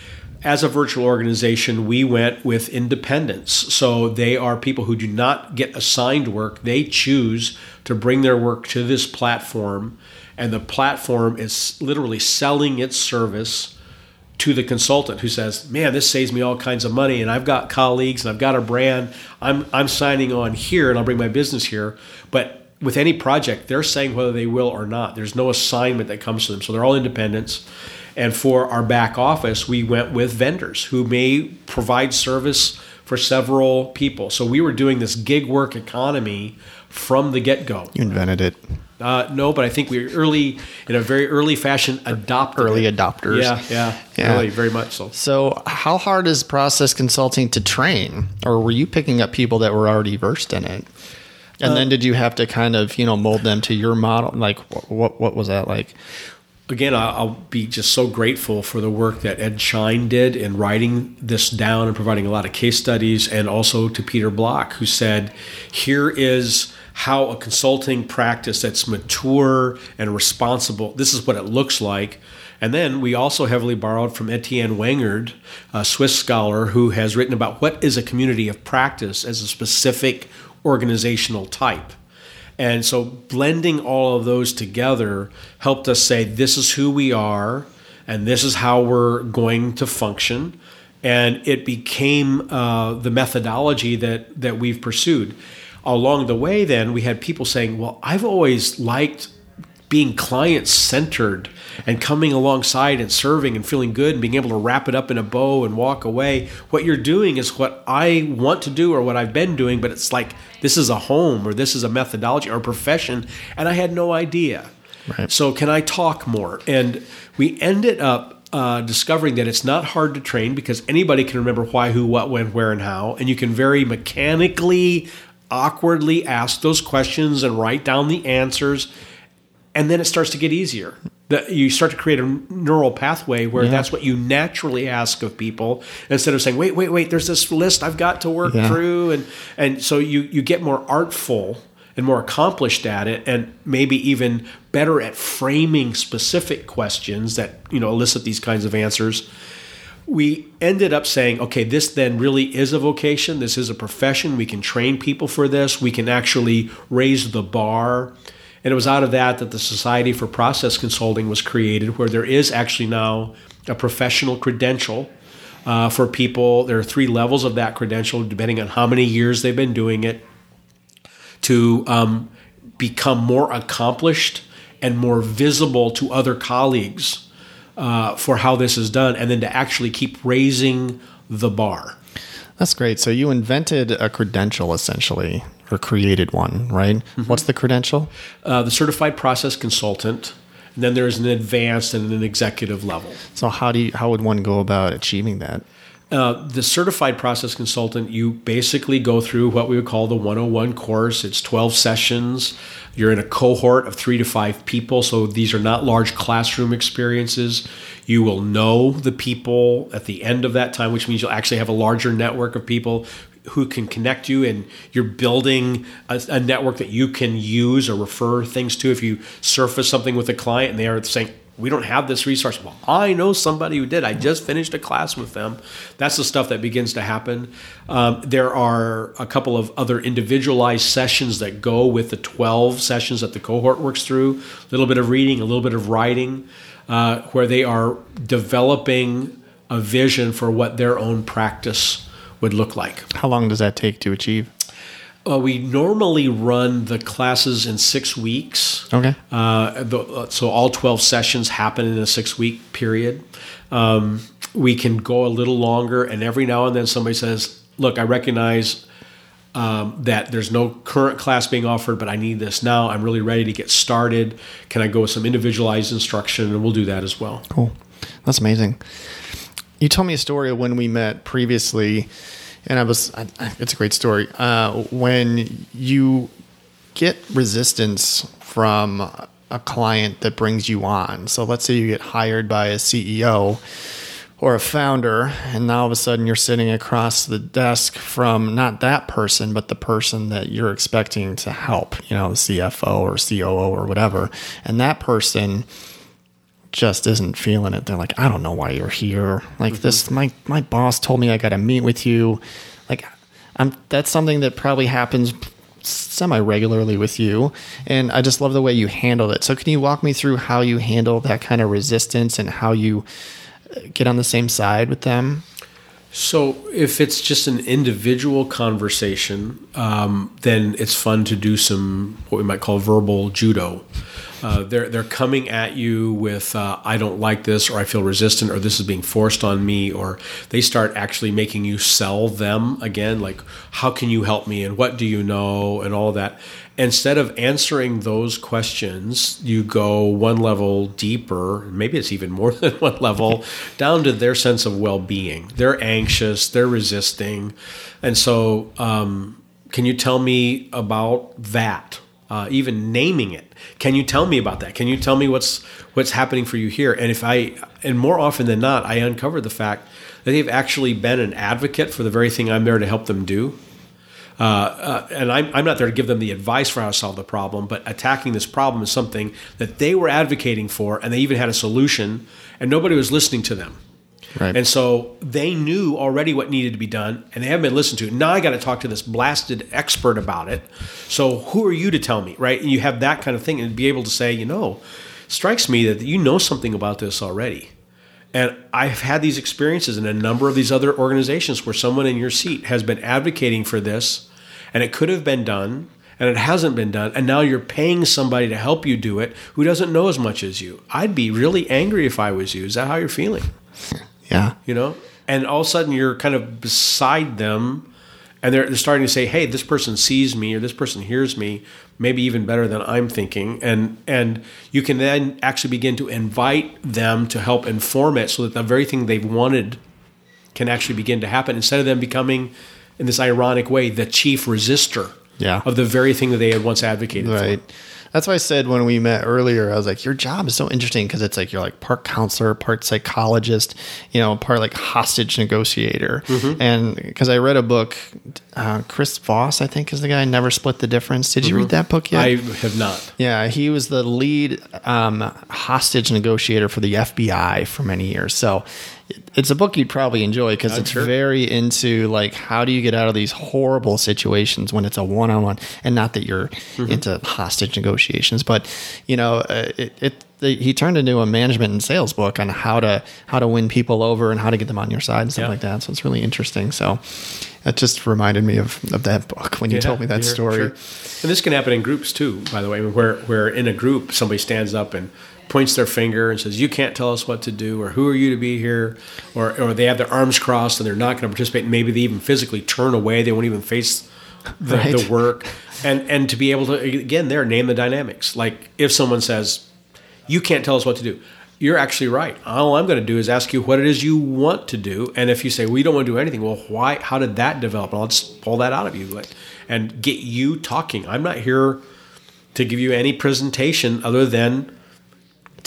as a virtual organization, we went with independence. So they are people who do not get assigned work. They choose to bring their work to this platform, and the platform is literally selling its service to the consultant who says, "Man, this saves me all kinds of money, and I've got colleagues and I've got a brand. I'm I'm signing on here, and I'll bring my business here." But with any project, they're saying whether they will or not. There's no assignment that comes to them, so they're all independents. And for our back office, we went with vendors who may provide service for several people. So we were doing this gig work economy from the get go. you invented it. Uh, no, but I think we are early, in a very early fashion, adopted Early adopters. Yeah, yeah, Yeah. really, very much so. So how hard is process consulting to train, or were you picking up people that were already versed in it? And Uh, then did you have to kind of you know mold them to your model? Like what what was that like? Again, I'll be just so grateful for the work that Ed Schein did in writing this down and providing a lot of case studies, and also to Peter Block, who said, "Here is." How a consulting practice that's mature and responsible. This is what it looks like. And then we also heavily borrowed from Etienne Wenger, a Swiss scholar who has written about what is a community of practice as a specific organizational type. And so blending all of those together helped us say this is who we are and this is how we're going to function. And it became uh, the methodology that, that we've pursued. Along the way, then, we had people saying, Well, I've always liked being client centered and coming alongside and serving and feeling good and being able to wrap it up in a bow and walk away. What you're doing is what I want to do or what I've been doing, but it's like this is a home or this is a methodology or a profession, and I had no idea. Right. So, can I talk more? And we ended up uh, discovering that it's not hard to train because anybody can remember why, who, what, when, where, and how. And you can very mechanically, awkwardly ask those questions and write down the answers and then it starts to get easier. That you start to create a neural pathway where Yeah. that's what you naturally ask of people instead of saying, "Wait, wait, wait, there's this list I've got to work Yeah. through," and and so you you get more artful and more accomplished at it, and maybe even better at framing specific questions that you know elicit these kinds of answers we ended up saying, okay, this then really is a vocation. This is a profession. We can train people for this. We can actually raise the bar. And it was out of that that the Society for Process Consulting was created, where there is actually now a professional credential uh, for people. There are three levels of that credential, depending on how many years they've been doing it, to um, become more accomplished and more visible to other colleagues uh, for how this is done, and then to actually keep raising the bar. That's great. So you invented a credential essentially, or created one, right? What's the credential? Uh, the certified process consultant, and then there's an advanced and an executive level. So how do you, how would one go about achieving that? Uh, the certified process consultant, you basically go through what we would call the 101 course. It's 12 sessions. You're in a cohort of three to five people, so these are not large classroom experiences. You will know the people at the end of that time, which means you'll actually have a larger network of people who can connect you, and you're building a, a network that you can use or refer things to. If you surface something with a client and they are saying, we don't have this resource. Well, I know somebody who did. I just finished a class with them. That's the stuff that begins to happen. Um, there are a couple of other individualized sessions that go with the 12 sessions that the cohort works through. A little bit of reading, a little bit of writing, uh, where they are developing a vision for what their own practice would look like. How long does that take to achieve? Uh, we normally run the classes in six weeks. Okay. Uh, the, so all 12 sessions happen in a six week period. Um, we can go a little longer, and every now and then somebody says, Look, I recognize um, that there's no current class being offered, but I need this now. I'm really ready to get started. Can I go with some individualized instruction? And we'll do that as well. Cool. That's amazing. You told me a story of when we met previously and I was, I, it's a great story. Uh, when you get resistance from a client that brings you on, so let's say you get hired by a CEO or a founder, and now all of a sudden you're sitting across the desk from not that person, but the person that you're expecting to help, you know, the CFO or COO or whatever, and that person just isn't feeling it. They're like, I don't know why you're here. Like mm-hmm. this, my my boss told me I got to meet with you. Like, I'm that's something that probably happens semi regularly with you, and I just love the way you handled it. So, can you walk me through how you handle that kind of resistance and how you uh, get on the same side with them? So, if it's just an individual conversation, um, then it's fun to do some what we might call verbal judo. Uh, they're they're coming at you with uh, I don't like this or I feel resistant or this is being forced on me or they start actually making you sell them again like how can you help me and what do you know and all that instead of answering those questions you go one level deeper maybe it's even more than one level down to their sense of well-being they're anxious they're resisting and so um, can you tell me about that uh, even naming it. Can you tell me about that? Can you tell me what's what's happening for you here? And if I and more often than not, I uncover the fact that they've actually been an advocate for the very thing I'm there to help them do. Uh, uh, and I'm, I'm not there to give them the advice for how to solve the problem, but attacking this problem is something that they were advocating for, and they even had a solution, and nobody was listening to them. Right. And so they knew already what needed to be done, and they haven't been listened to. Now I got to talk to this blasted expert about it. So who are you to tell me, right? And you have that kind of thing, and be able to say, you know, strikes me that you know something about this already. And I've had these experiences in a number of these other organizations where someone in your seat has been advocating for this, and it could have been done, and it hasn't been done, and now you're paying somebody to help you do it who doesn't know as much as you. I'd be really angry if I was you. Is that how you're feeling? Yeah. You know? And all of a sudden you're kind of beside them and they're, they're starting to say, hey, this person sees me or this person hears me, maybe even better than I'm thinking. And, and you can then actually begin to invite them to help inform it so that the very thing they've wanted can actually begin to happen instead of them becoming, in this ironic way, the chief resistor yeah. of the very thing that they had once advocated right. for. That's why I said when we met earlier, I was like, your job is so interesting because it's like you're like part counselor, part psychologist, you know, part like hostage negotiator. Mm-hmm. And because I read a book, uh, Chris Voss, I think is the guy, Never Split the Difference. Did you mm-hmm. read that book yet? I have not. Yeah, he was the lead um, hostage negotiator for the FBI for many years. So it's a book you'd probably enjoy because it's sure. very into like how do you get out of these horrible situations when it's a one-on-one and not that you're mm-hmm. into hostage negotiations but you know uh, it, it the, he turned into a management and sales book on how to how to win people over and how to get them on your side and stuff yeah. like that so it's really interesting so it just reminded me of, of that book when you yeah, told me that story sure. and this can happen in groups too by the way where where in a group somebody stands up and points their finger and says, "You can't tell us what to do," or "Who are you to be here?" or or they have their arms crossed and they're not going to participate. Maybe they even physically turn away; they won't even face the, right. the work. And and to be able to again there name the dynamics. Like if someone says, "You can't tell us what to do," you're actually right. All I'm going to do is ask you what it is you want to do, and if you say we don't want to do anything, well, why? How did that develop? And I'll just pull that out of you and get you talking. I'm not here to give you any presentation other than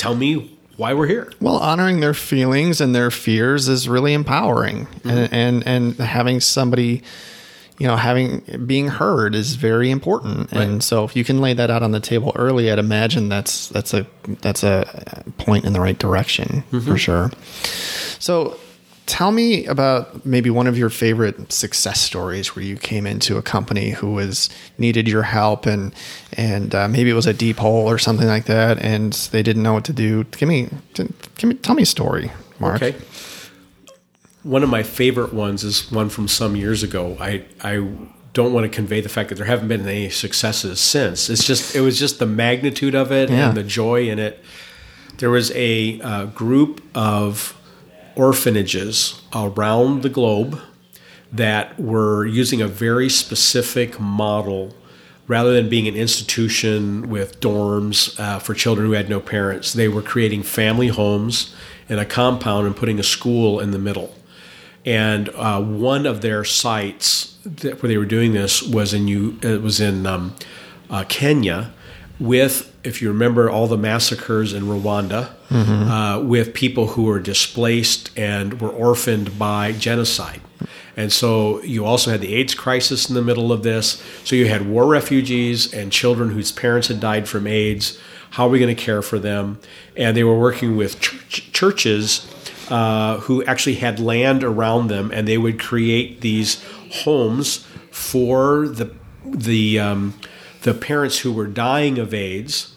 tell me why we're here. Well, honoring their feelings and their fears is really empowering, mm-hmm. and, and and having somebody you know, having being heard is very important. And so if you can lay that out on the table early, I'd imagine that's that's a that's a point in the right direction for sure. So tell me about maybe one of your favorite success stories where you came into a company who was needed your help and and uh, maybe it was a deep hole or something like that and they didn't know what to do. Give me give me tell me a story, Mark. Okay. One of my favorite ones is one from some years ago. I I don't want to convey the fact that there haven't been any successes since. It's just it was just the magnitude of it Yeah. and the joy in it. There was a uh, group of orphanages around the globe that were using a very specific model rather than being an institution with dorms uh, for children who had no parents. They were creating family homes in a compound and putting a school in the middle. And uh, one of their sites where they were doing this was in was in um, uh, Kenya, with if you remember all the massacres in Rwanda, uh, with people who were displaced and were orphaned by genocide. And so you also had the AIDS crisis in the middle of this. So you had war refugees and children whose parents had died from AIDS. How are we going to care for them? And they were working with church, churches uh, who actually had land around them, and they would create these homes for the the um, the parents who were dying of AIDS.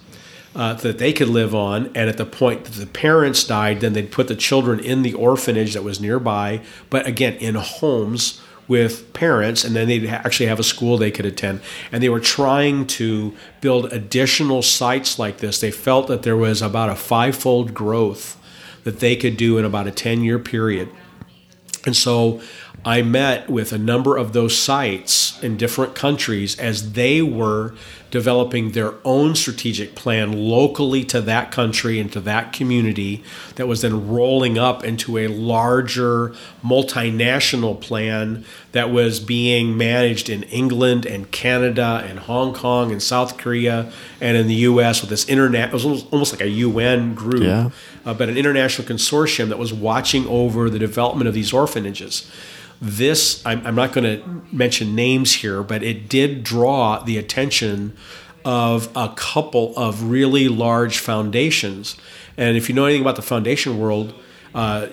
Uh, that they could live on, and at the point that the parents died, then they'd put the children in the orphanage that was nearby, but again in homes with parents, and then they'd actually have a school they could attend. And they were trying to build additional sites like this. They felt that there was about a fivefold growth that they could do in about a 10 year period. And so I met with a number of those sites in different countries as they were developing their own strategic plan locally to that country and to that community that was then rolling up into a larger multinational plan that was being managed in England and Canada and Hong Kong and South Korea and in the US with this internet it was almost, like a UN group Yeah. uh, but an international consortium that was watching over the development of these orphanages. This, I'm, I'm not going to mention names here, but it did draw the attention of a couple of really large foundations. And if you know anything about the foundation world, uh,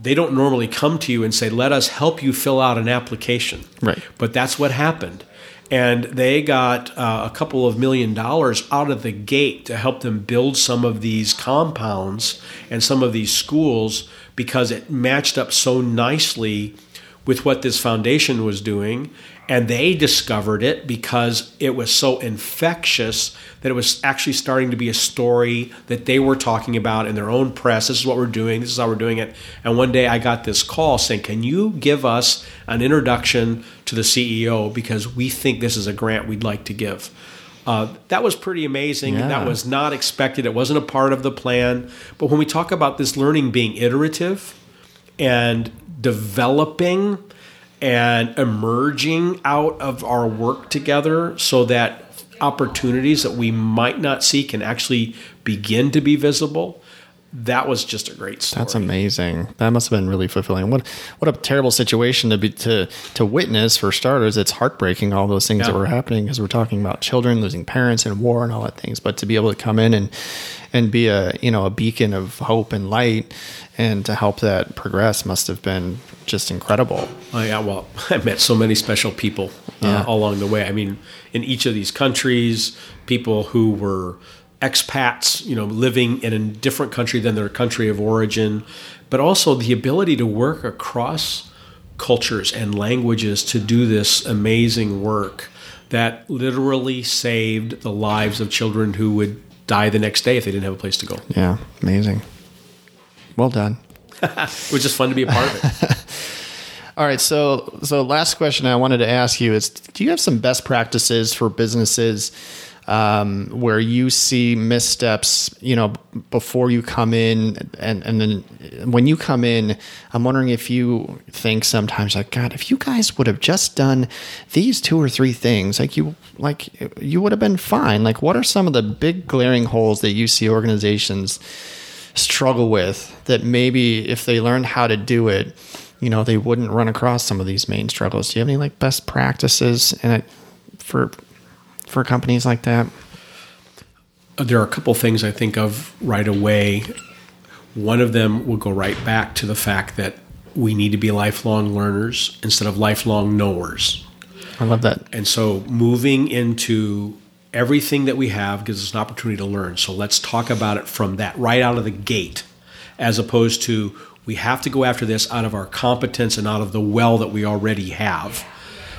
they don't normally come to you and say, let us help you fill out an application. Right. But that's what happened. And they got uh, a couple of million dollars out of the gate to help them build some of these compounds and some of these schools because it matched up so nicely with what this foundation was doing. And they discovered it because it was so infectious that it was actually starting to be a story that they were talking about in their own press. This is what we're doing. This is how we're doing it. And one day I got this call saying, Can you give us an introduction to the CEO because we think this is a grant we'd like to give? Uh, that was pretty amazing. Yeah. That was not expected. It wasn't a part of the plan. But when we talk about this learning being iterative and developing and emerging out of our work together so that opportunities that we might not see can actually begin to be visible. That was just a great story. That's amazing. That must have been really fulfilling. What what a terrible situation to be to to witness for starters. It's heartbreaking all those things that were happening because we're talking about children losing parents and war and all that things. But to be able to come in and and be a you know a beacon of hope and light and to help that progress must have been just incredible. Oh, yeah, well, I met so many special people uh, Yeah. along the way. I mean, in each of these countries, people who were expats, you know, living in a different country than their country of origin, but also the ability to work across cultures and languages to do this amazing work that literally saved the lives of children who would die the next day if they didn't have a place to go. Yeah, amazing. Well done. It was just fun to be a part of it. All right, so so last question I wanted to ask you is: Do you have some best practices for businesses um, where you see missteps? You know, before you come in, and and then when you come in, I'm wondering if you think sometimes like, God, if you guys would have just done these two or three things, like you like you would have been fine. Like, what are some of the big glaring holes that you see organizations? Struggle with that maybe if they learned how to do it you know they wouldn't run across some of these main struggles. Do you have any like best practices and for for companies like that? Uh, there are a couple things I think of right away. One of them will go right back to the fact that we need to be lifelong learners instead of lifelong knowers. I love that. And so moving into everything that we have gives us an opportunity to learn. So let's talk about it from that right out of the gate, as opposed to we have to go after this out of our competence and out of the well that we already have.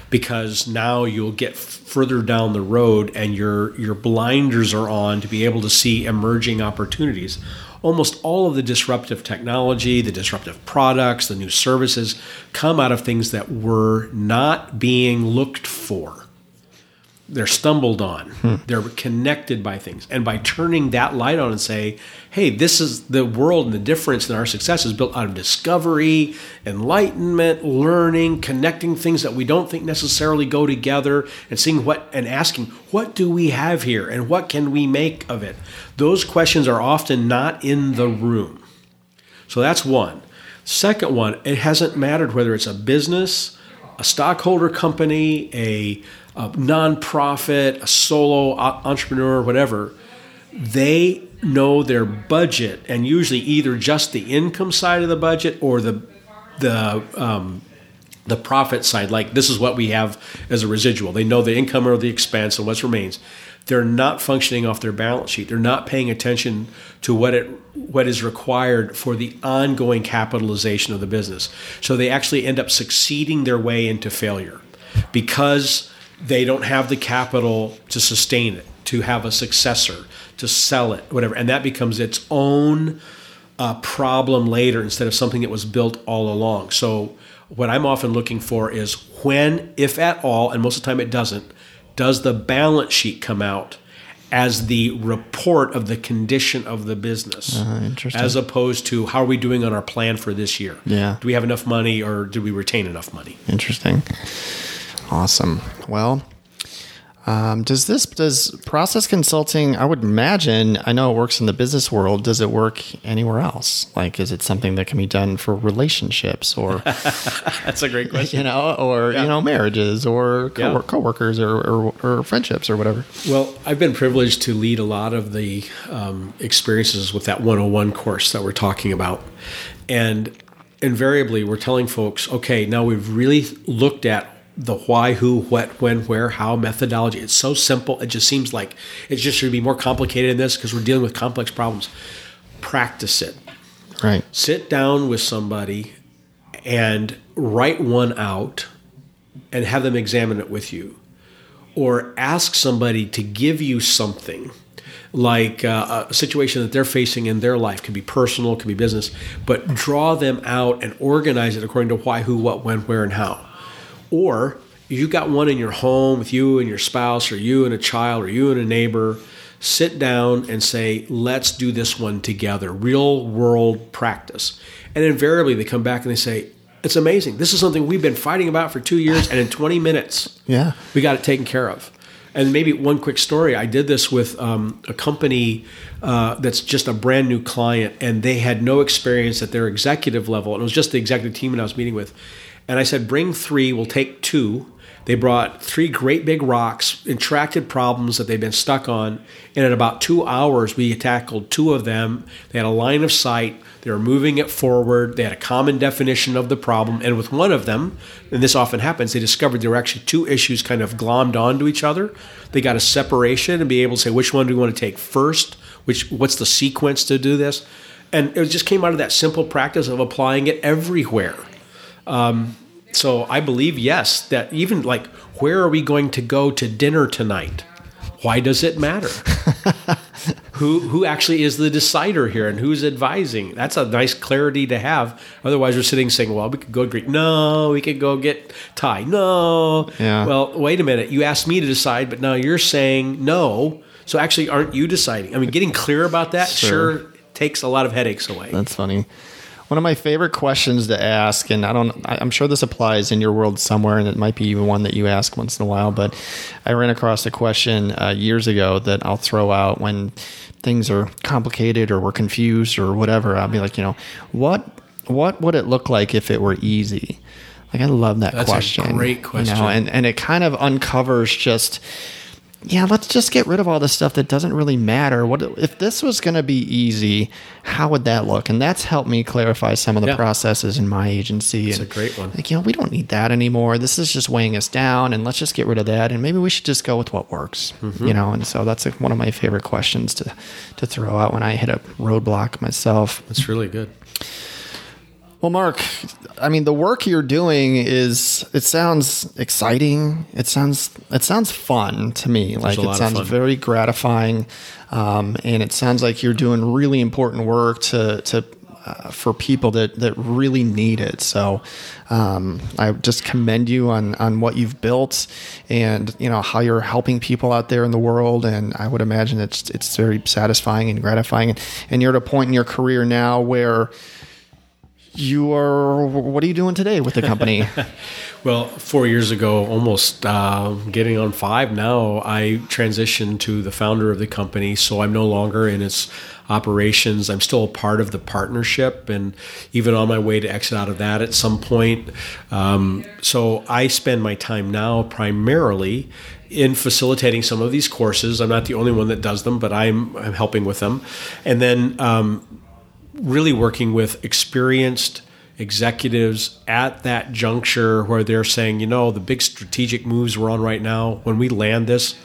Because now you'll get further down the road and your your blinders are on to be able to see emerging opportunities almost all of the disruptive technology, the disruptive products, the new services come out of things that were not being looked for. They're stumbled on. Hmm. They're connected by things. And by turning that light on and say, hey, this is the world and the difference in our success is built out of discovery, enlightenment, learning, connecting things that we don't think necessarily go together, and seeing what and asking, what do we have here and what can we make of it? Those questions are often not in the room. So that's one. Second one, it hasn't mattered whether it's a business, a stockholder company, a a nonprofit, a solo entrepreneur, whatever, they know their budget and usually either just the income side of the budget or the the um, the profit side. Like this is what we have as a residual. They know the income or the expense and what remains. They're not functioning off their balance sheet. They're not paying attention to what it what is required for the ongoing capitalization of the business. So they actually end up succeeding their way into failure because they don't have the capital to sustain it, to have a successor, to sell it, whatever. And that becomes its own uh, problem later instead of something that was built all along. So, what I'm often looking for is when, if at all, and most of the time it doesn't, does the balance sheet come out as the report of the condition of the business, uh, as opposed to how are we doing on our plan for this year? Yeah. Do we have enough money or do we retain enough money? Interesting. Awesome. Well, um, does this does process consulting? I would imagine. I know it works in the business world. Does it work anywhere else? Like, is it something that can be done for relationships or? That's a great question. You know, or yeah. you know, marriages or co- yeah. coworkers or, or, or, friendships or whatever. Well, I've been privileged to lead a lot of the um, experiences with that 101 course that we're talking about, and invariably we're telling folks, okay, now we've really looked at the why, who, what, when, where, how methodology. It's so simple. It just seems like it just should be more complicated than this because we're dealing with complex problems. Practice it. Right. Sit down with somebody and write one out and have them examine it with you. Or ask somebody to give you something like uh, a situation that they're facing in their life can be personal, can be business, but draw them out and organize it according to why, who, what, when, where, and how. Or you've got one in your home with you and your spouse, or you and a child, or you and a neighbor, sit down and say, let's do this one together, real world practice. And invariably they come back and they say, it's amazing. This is something we've been fighting about for two years, and in 20 minutes, yeah, we got it taken care of. And maybe one quick story: I did this with um, a company uh, that's just a brand new client, and they had no experience at their executive level, and it was just the executive team that I was meeting with. And I said, bring three, we'll take two. They brought three great big rocks, intracted problems that they'd been stuck on. And in about two hours, we tackled two of them. They had a line of sight. They were moving it forward. They had a common definition of the problem. And with one of them, and this often happens, they discovered there were actually two issues kind of glommed onto each other. They got a separation and be able to say, which one do we want to take first? Which, what's the sequence to do this? And it just came out of that simple practice of applying it everywhere. Um, so I believe yes that even like where are we going to go to dinner tonight? Why does it matter? who who actually is the decider here and who's advising? That's a nice clarity to have. Otherwise, we're sitting saying, "Well, we could go Greek. No, we could go get Thai. No. Yeah. Well, wait a minute. You asked me to decide, but now you're saying no. So actually, aren't you deciding? I mean, getting clear about that sure, sure takes a lot of headaches away. That's funny. One of my favorite questions to ask, and I don't, I'm sure this applies in your world somewhere, and it might be even one that you ask once in a while. But I ran across a question uh, years ago that I'll throw out when things are complicated or we're confused or whatever. I'll be like, you know, what what would it look like if it were easy? Like I love that question. That's a question. great question. You know, and and it kind of uncovers just yeah, let's just get rid of all the stuff that doesn't really matter. What if this was going to be easy? How would that look? And that's helped me clarify some of the Yeah. processes in my agency. It's a great one. Like you know, we don't need that anymore. This is just weighing us down, and let's just get rid of that. And maybe we should just go with what works. Mm-hmm. You know, and so that's like one of my favorite questions to to throw out when I hit a roadblock myself. That's really good. Well, Mark, I mean, the work you're doing is it sounds exciting. It sounds it sounds fun to me. Like a it sounds very gratifying, um, and it sounds like you're doing really important work to to. Uh, for people that, that really need it, so um, I just commend you on, on what you've built, and you know how you're helping people out there in the world. And I would imagine it's it's very satisfying and gratifying. And, and you're at a point in your career now where you are what are you doing today with the company Well, four years ago, almost uh, getting on five now, I transitioned to the founder of the company. So I'm no longer in its operations. I'm still a part of the partnership and even on my way to exit out of that at some point. Um, so I spend my time now primarily in facilitating some of these courses. I'm not the only one that does them, but I'm, I'm helping with them. And then um, really working with experienced executives at that juncture where they're saying, you know, the big strategic moves we're on right now, when we land this,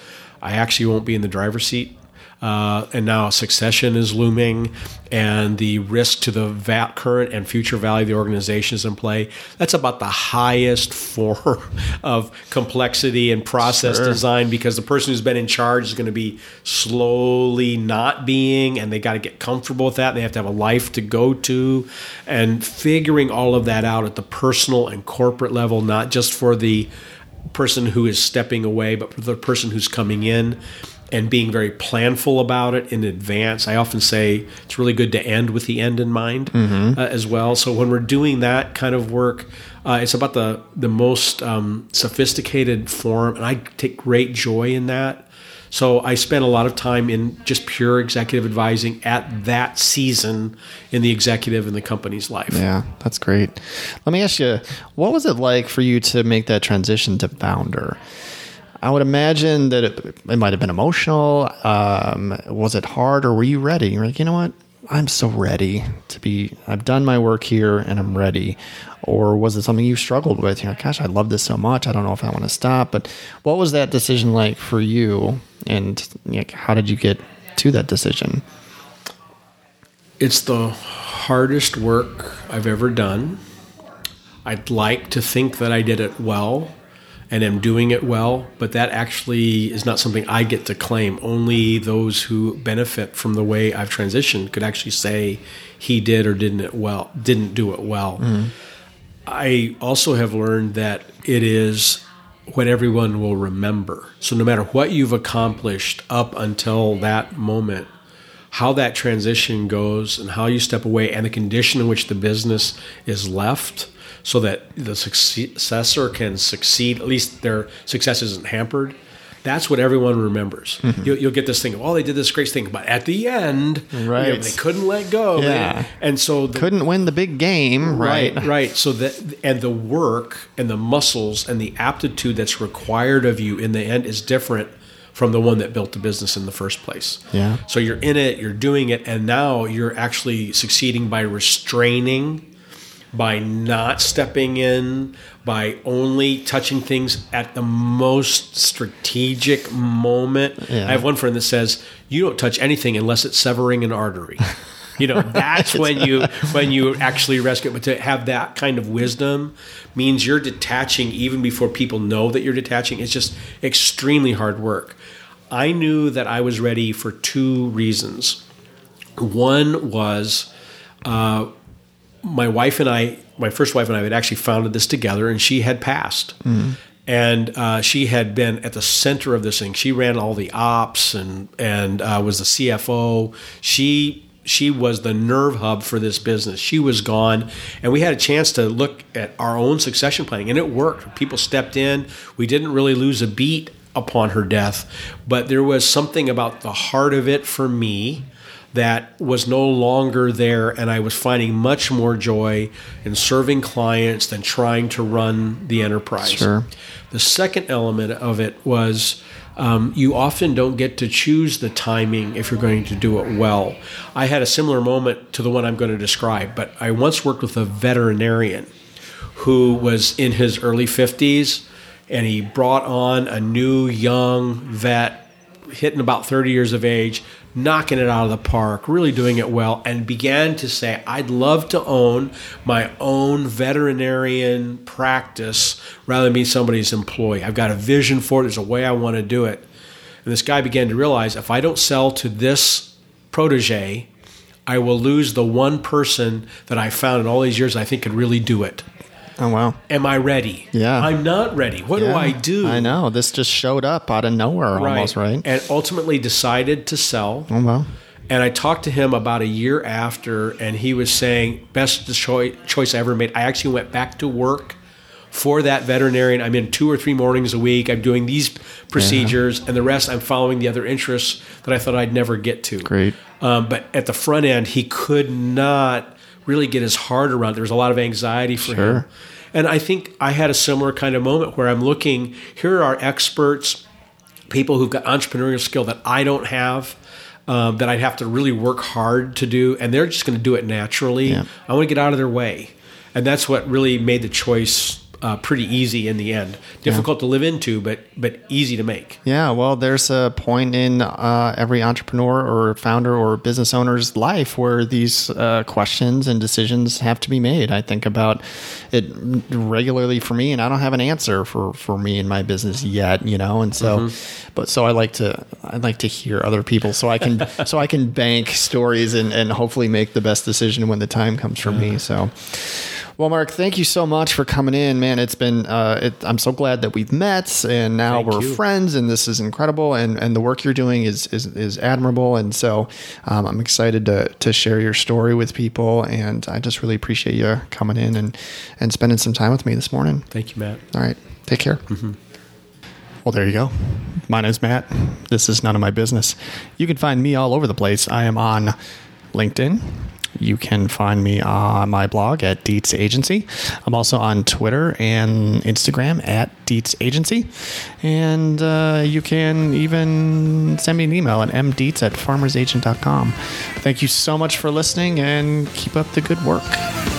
I actually won't be in the driver's seat. Uh, and now succession is looming, and the risk to the va- current and future value of the organization is in play. That's about the highest form of complexity and process Sure. design because the person who's been in charge is going to be slowly not being, and they got to get comfortable with that. They have to have a life to go to, and figuring all of that out at the personal and corporate level, not just for the person who is stepping away, but for the person who's coming in and being very planful about it in advance. I often say it's really good to end with the end in mind uh, as well. So when we're doing that kind of work, uh, it's about the the most um, sophisticated form, and I take great joy in that. So I spent a lot of time in just pure executive advising at that season in the executive and the company's life. yeah that's great let me ask you what was it like for you to make that transition to founder i would imagine that it, it might have been emotional. Um, was it hard or were you ready? You're like you know what? I'm so ready to be i've done my work here and i'm ready. Or was it something you struggled with? You're like gosh i love this so much. I don't know if i want to stop. But what was that decision like for you? And how did you get to that decision? It's the hardest work I've ever done. I'd like to think that I did it well and am doing it well, but that actually is not something I get to claim. Only those who benefit from the way I've transitioned could actually say he did or didn't it well, didn't do it well. Mm-hmm. I also have learned that it is what everyone will remember. So no matter what you've accomplished up until that moment, how that transition goes and how you step away and the condition in which the business is left so that the successor can succeed, at least their success isn't hampered. That's what everyone remembers. Mm-hmm. You'll, you'll get this thing of, oh, they did this great thing, but at the end, you know, Right. they couldn't let go. Yeah. And so the, couldn't win the big game right Right, right. So that and the work and the muscles and the aptitude that's required of you in the end is different from the one that built the business in the first place. Yeah. So you're in it, you're doing it, and now you're actually succeeding by restraining, by not stepping in, by only touching things at the most strategic moment. Yeah. I have one friend that says, "You don't touch anything unless it's severing an artery." You know, that's when you when you actually rescue. But to have that kind of wisdom means you're detaching even before people know that you're detaching. It's just extremely hard work. I knew that I was ready for two reasons. One was uh, my wife and I, my first wife and I, had actually founded this together, and she had passed. And uh, she had been at the center of this thing. She ran all the ops and and uh, was the CFO. She she was the nerve hub for this business. She was gone, and we had a chance to look at our own succession planning, and it worked. People stepped in. We didn't really lose a beat upon her death, but there was something about the heart of it for me that was no longer there, and I was finding much more joy in serving clients than trying to run the enterprise. Sure. The second element of it was um, you often don't get to choose the timing if you're going to do it well. I had a similar moment to the one I'm going to describe, but I once worked with a veterinarian who was in his early 50s and he brought on a new young vet hitting about 30 years of age knocking it out of the park, really doing it well, and began to say, I'd love to own my own veterinarian practice rather than be somebody's employee. I've got a vision for it, there's a way I want to do it. And this guy began to realize if I don't sell to this protege, I will lose the one person that I found in all these years I think could really do it. Oh wow. Am I ready? Yeah. I'm not ready. What do I do? I know. This just showed up out of nowhere almost, right? And ultimately decided to sell. Oh wow. And I talked to him about a year after, and he was saying, best choi- choice I ever made. I actually went back to work for that veterinarian. I'm in two or three mornings a week. I'm doing these procedures, and the rest I'm following the other interests that I thought I'd never get to. Great. Um, but at the front end, he could not really get his heart around. it. There was a lot of anxiety for Sure. him. And I think I had a similar kind of moment where I'm looking, here are experts, people who've got entrepreneurial skill that I don't have. Um, that I'd have to really work hard to do, and they're just going to do it naturally. Yeah. I want to get out of their way, and that's what really made the choice uh, pretty easy in the end. Difficult to live into, but but easy to make. Yeah, well, there's a point in uh, every entrepreneur or founder or business owner's life where these uh, questions and decisions have to be made. I think about it regularly for me, and I don't have an answer for, for me in my business yet, you know. And so, but so I like to I like to hear other people so I can so I can bank stories and, and hopefully make the best decision when the time comes for me. So. Well, Mark, thank you so much for coming in, man. It's been uh, it, I'm so glad that we've met, and now Thank we're you. friends, and this is incredible, and, and the work you're doing is is, is admirable, and so um, I'm excited to to share your story with people, and I just really appreciate you coming in and and spending some time with me this morning. Thank you, Matt. All right, take care. Well, there you go. My name's Matt. This is none of my business. You can find me all over the place. I am on LinkedIn. You can find me on my blog at Dietz Agency. I'm also on Twitter and Instagram at Dietz Agency. And uh, you can even send me an email at mdietz at farmersagent.com. Thank you so much for listening and keep up the good work.